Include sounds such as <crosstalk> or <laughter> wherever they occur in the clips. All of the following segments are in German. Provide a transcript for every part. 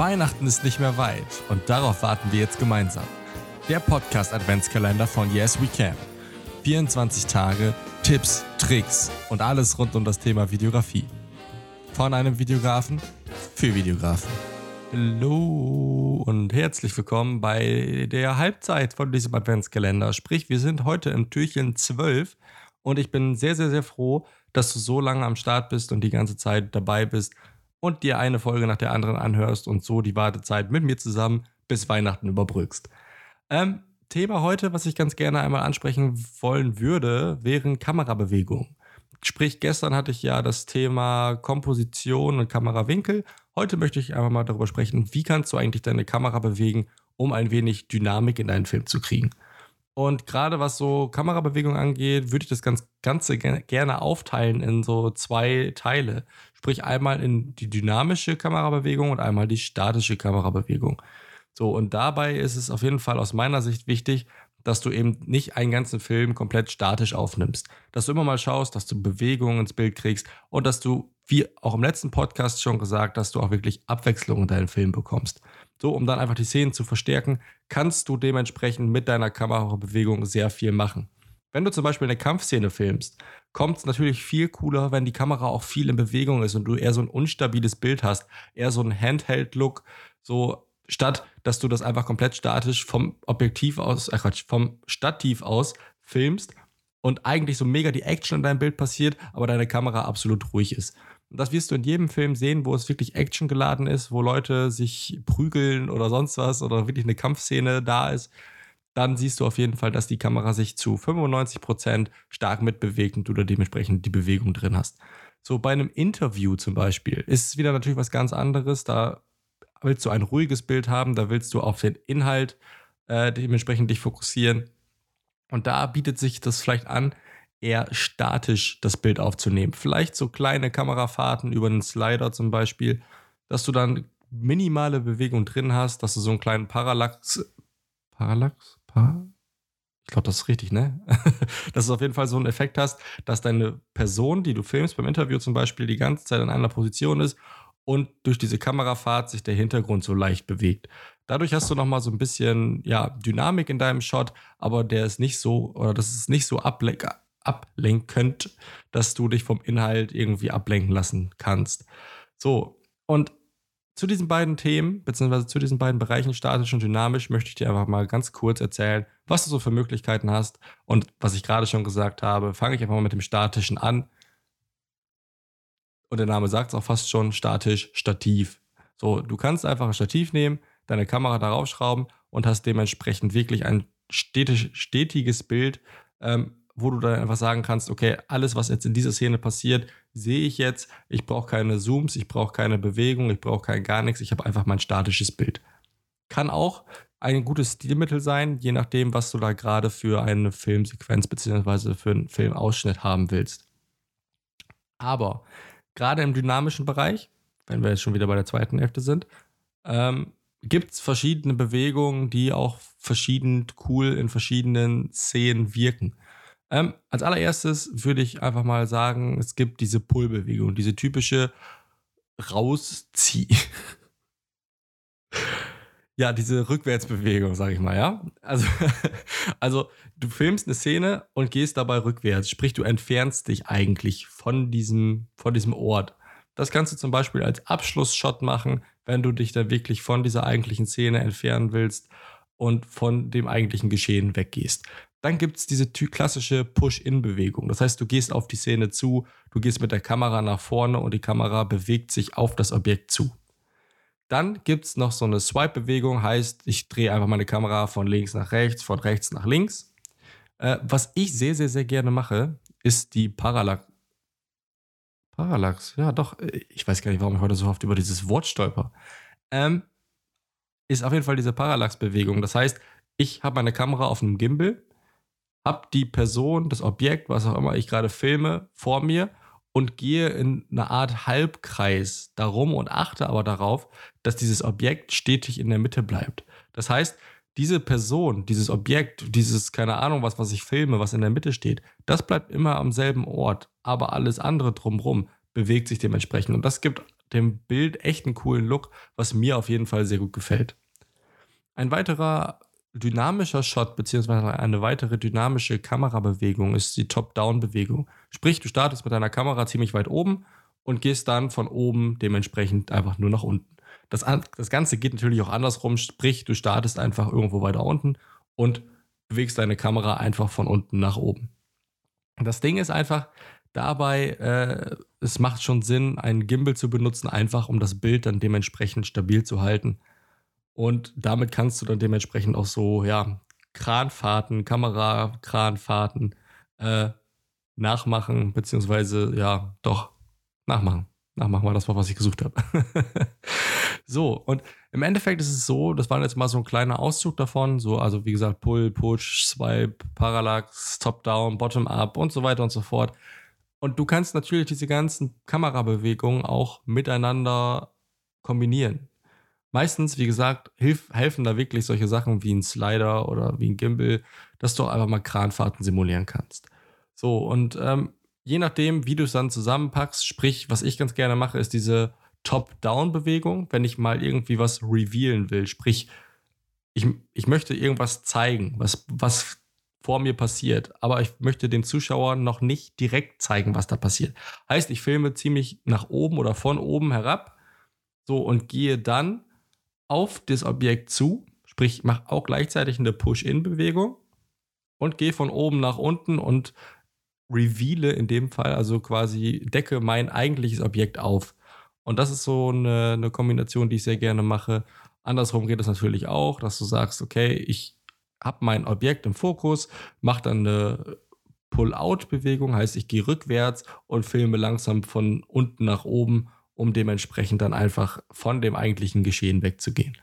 Weihnachten ist nicht mehr weit und darauf warten wir jetzt gemeinsam. Der Podcast Adventskalender von Yes We Can. 24 Tage, Tipps, Tricks und alles rund um das Thema Videografie. Von einem Videografen für Videografen. Hallo und herzlich willkommen bei der Halbzeit von diesem Adventskalender. Sprich, wir sind heute im Türchen 12 und ich bin sehr, sehr, sehr froh, dass du so lange am Start bist und die ganze Zeit dabei bist und dir eine Folge nach der anderen anhörst und so die Wartezeit mit mir zusammen bis Weihnachten überbrückst. Ähm, Thema heute, was ich ganz gerne einmal ansprechen wollen würde, wären Kamerabewegungen. Sprich, gestern hatte ich ja das Thema Komposition und Kamerawinkel. Heute möchte ich einfach mal darüber sprechen, wie kannst du eigentlich deine Kamera bewegen, um ein wenig Dynamik in deinen Film zu kriegen. Und gerade was so Kamerabewegung angeht, würde ich das ganz, Ganze gerne aufteilen in so zwei Teile. Sprich einmal in die dynamische Kamerabewegung und einmal die statische Kamerabewegung. So, und dabei ist es auf jeden Fall aus meiner Sicht wichtig, dass du eben nicht einen ganzen Film komplett statisch aufnimmst. Dass du immer mal schaust, dass du Bewegungen ins Bild kriegst und dass du, wie auch im letzten Podcast schon gesagt, dass du auch wirklich Abwechslung in deinen Film bekommst. So, um dann einfach die Szenen zu verstärken, kannst du dementsprechend mit deiner Kamerabewegung sehr viel machen. Wenn du zum Beispiel eine Kampfszene filmst, kommt es natürlich viel cooler, wenn die Kamera auch viel in Bewegung ist und du eher so ein unstabiles Bild hast, eher so ein Handheld-Look, so statt dass du das einfach komplett statisch vom Objektiv aus, äh Quatsch, vom Stativ aus filmst und eigentlich so mega die Action in deinem Bild passiert, aber deine Kamera absolut ruhig ist. Und das wirst du in jedem Film sehen, wo es wirklich Action geladen ist, wo Leute sich prügeln oder sonst was oder wirklich eine Kampfszene da ist. Dann siehst du auf jeden Fall, dass die Kamera sich zu 95% stark mitbewegt und du da dementsprechend die Bewegung drin hast. So bei einem Interview zum Beispiel ist es wieder natürlich was ganz anderes. Da willst du ein ruhiges Bild haben, da willst du auf den Inhalt äh, dementsprechend dich fokussieren. Und da bietet sich das vielleicht an, eher statisch das Bild aufzunehmen. Vielleicht so kleine Kamerafahrten über einen Slider zum Beispiel, dass du dann minimale Bewegung drin hast, dass du so einen kleinen Parallax. Parallax? Par ich glaube, das ist richtig, ne? <laughs> dass du auf jeden Fall so einen Effekt hast, dass deine Person, die du filmst beim Interview zum Beispiel, die ganze Zeit in einer Position ist und durch diese Kamerafahrt sich der Hintergrund so leicht bewegt. Dadurch hast du nochmal so ein bisschen ja, Dynamik in deinem Shot, aber der ist nicht so, oder das ist nicht so ablenkend ablenkend, dass du dich vom Inhalt irgendwie ablenken lassen kannst. So, und zu diesen beiden Themen, beziehungsweise zu diesen beiden Bereichen, statisch und dynamisch, möchte ich dir einfach mal ganz kurz erzählen, was du so für Möglichkeiten hast. Und was ich gerade schon gesagt habe, fange ich einfach mal mit dem statischen an. Und der Name sagt es auch fast schon, statisch, Stativ. So, du kannst einfach ein Stativ nehmen, deine Kamera darauf schrauben und hast dementsprechend wirklich ein stetisch, stetiges Bild, ähm, wo du dann einfach sagen kannst, okay, alles, was jetzt in dieser Szene passiert, sehe ich jetzt. Ich brauche keine Zooms, ich brauche keine Bewegung, ich brauche kein gar nichts. Ich habe einfach mein statisches Bild. Kann auch ein gutes Stilmittel sein, je nachdem, was du da gerade für eine Filmsequenz bzw. für einen Filmausschnitt haben willst. Aber gerade im dynamischen Bereich, wenn wir jetzt schon wieder bei der zweiten Hälfte sind, ähm, gibt es verschiedene Bewegungen, die auch verschieden cool in verschiedenen Szenen wirken. Ähm, als allererstes würde ich einfach mal sagen, es gibt diese Pull-Bewegung, diese typische Rauszieh. <laughs> ja, diese Rückwärtsbewegung, sag ich mal, ja. Also, <laughs> also du filmst eine Szene und gehst dabei rückwärts, sprich, du entfernst dich eigentlich von diesem, von diesem Ort. Das kannst du zum Beispiel als Abschlussshot machen, wenn du dich dann wirklich von dieser eigentlichen Szene entfernen willst und von dem eigentlichen Geschehen weggehst. Dann gibt es diese klassische Push-In-Bewegung. Das heißt, du gehst auf die Szene zu, du gehst mit der Kamera nach vorne und die Kamera bewegt sich auf das Objekt zu. Dann gibt es noch so eine Swipe-Bewegung, heißt, ich drehe einfach meine Kamera von links nach rechts, von rechts nach links. Äh, was ich sehr, sehr, sehr gerne mache, ist die Parallax. Parallax, ja doch. Äh, ich weiß gar nicht, warum ich heute so oft über dieses Wort stolper. Ähm, ist auf jeden Fall diese Parallax-Bewegung. Das heißt, ich habe meine Kamera auf einem Gimbal habe die Person, das Objekt, was auch immer ich gerade filme, vor mir und gehe in eine Art Halbkreis darum und achte aber darauf, dass dieses Objekt stetig in der Mitte bleibt. Das heißt, diese Person, dieses Objekt, dieses, keine Ahnung, was, was ich filme, was in der Mitte steht, das bleibt immer am selben Ort. Aber alles andere drumherum, bewegt sich dementsprechend. Und das gibt dem Bild echt einen coolen Look, was mir auf jeden Fall sehr gut gefällt. Ein weiterer dynamischer Shot beziehungsweise eine weitere dynamische Kamerabewegung ist die Top-Down-Bewegung. Sprich, du startest mit deiner Kamera ziemlich weit oben und gehst dann von oben dementsprechend einfach nur nach unten. Das, das Ganze geht natürlich auch andersrum, sprich, du startest einfach irgendwo weiter unten und bewegst deine Kamera einfach von unten nach oben. Das Ding ist einfach, dabei, äh, es macht schon Sinn, einen Gimbal zu benutzen, einfach um das Bild dann dementsprechend stabil zu halten. Und damit kannst du dann dementsprechend auch so, ja, Kranfahrten, Kamerakranfahrten äh, nachmachen, beziehungsweise, ja, doch, nachmachen. Nachmachen war das Wort, was ich gesucht habe. <laughs> so, und im Endeffekt ist es so, das war jetzt mal so ein kleiner Auszug davon, so, also wie gesagt, Pull, Push, Swipe, Parallax, Top-Down, Bottom-Up und so weiter und so fort. Und du kannst natürlich diese ganzen Kamerabewegungen auch miteinander kombinieren. Meistens, wie gesagt, hilf, helfen da wirklich solche Sachen wie ein Slider oder wie ein Gimbal, dass du einfach mal Kranfahrten simulieren kannst. So, und ähm, je nachdem, wie du es dann zusammenpackst, sprich, was ich ganz gerne mache, ist diese Top-Down-Bewegung, wenn ich mal irgendwie was revealen will. Sprich, ich, ich möchte irgendwas zeigen, was, was vor mir passiert, aber ich möchte dem Zuschauer noch nicht direkt zeigen, was da passiert. Heißt, ich filme ziemlich nach oben oder von oben herab, so und gehe dann auf das Objekt zu, sprich, mache auch gleichzeitig eine Push-In-Bewegung und gehe von oben nach unten und reveale in dem Fall, also quasi decke mein eigentliches Objekt auf. Und das ist so eine, eine Kombination, die ich sehr gerne mache. Andersrum geht es natürlich auch, dass du sagst, okay, ich habe mein Objekt im Fokus, mache dann eine Pull-out-Bewegung, heißt ich gehe rückwärts und filme langsam von unten nach oben, um dementsprechend dann einfach von dem eigentlichen Geschehen wegzugehen.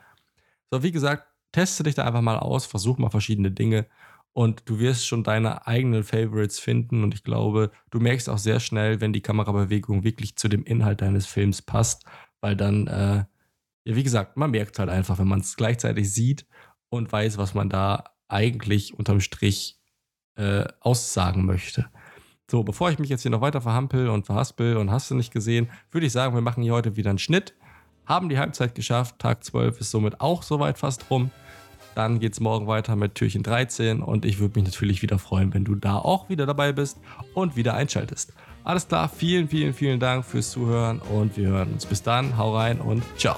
So, wie gesagt, teste dich da einfach mal aus, versuch mal verschiedene Dinge und du wirst schon deine eigenen Favorites finden und ich glaube, du merkst auch sehr schnell, wenn die Kamerabewegung wirklich zu dem Inhalt deines Films passt, weil dann, äh, ja, wie gesagt, man merkt halt einfach, wenn man es gleichzeitig sieht und weiß, was man da eigentlich unterm Strich äh, aussagen möchte. So, bevor ich mich jetzt hier noch weiter verhampel und verhaspel und hast du nicht gesehen, würde ich sagen, wir machen hier heute wieder einen Schnitt. Haben die Halbzeit geschafft, Tag 12 ist somit auch soweit fast rum. Dann geht es morgen weiter mit Türchen 13 und ich würde mich natürlich wieder freuen, wenn du da auch wieder dabei bist und wieder einschaltest. Alles klar, vielen, vielen, vielen Dank fürs Zuhören und wir hören uns. Bis dann, hau rein und ciao.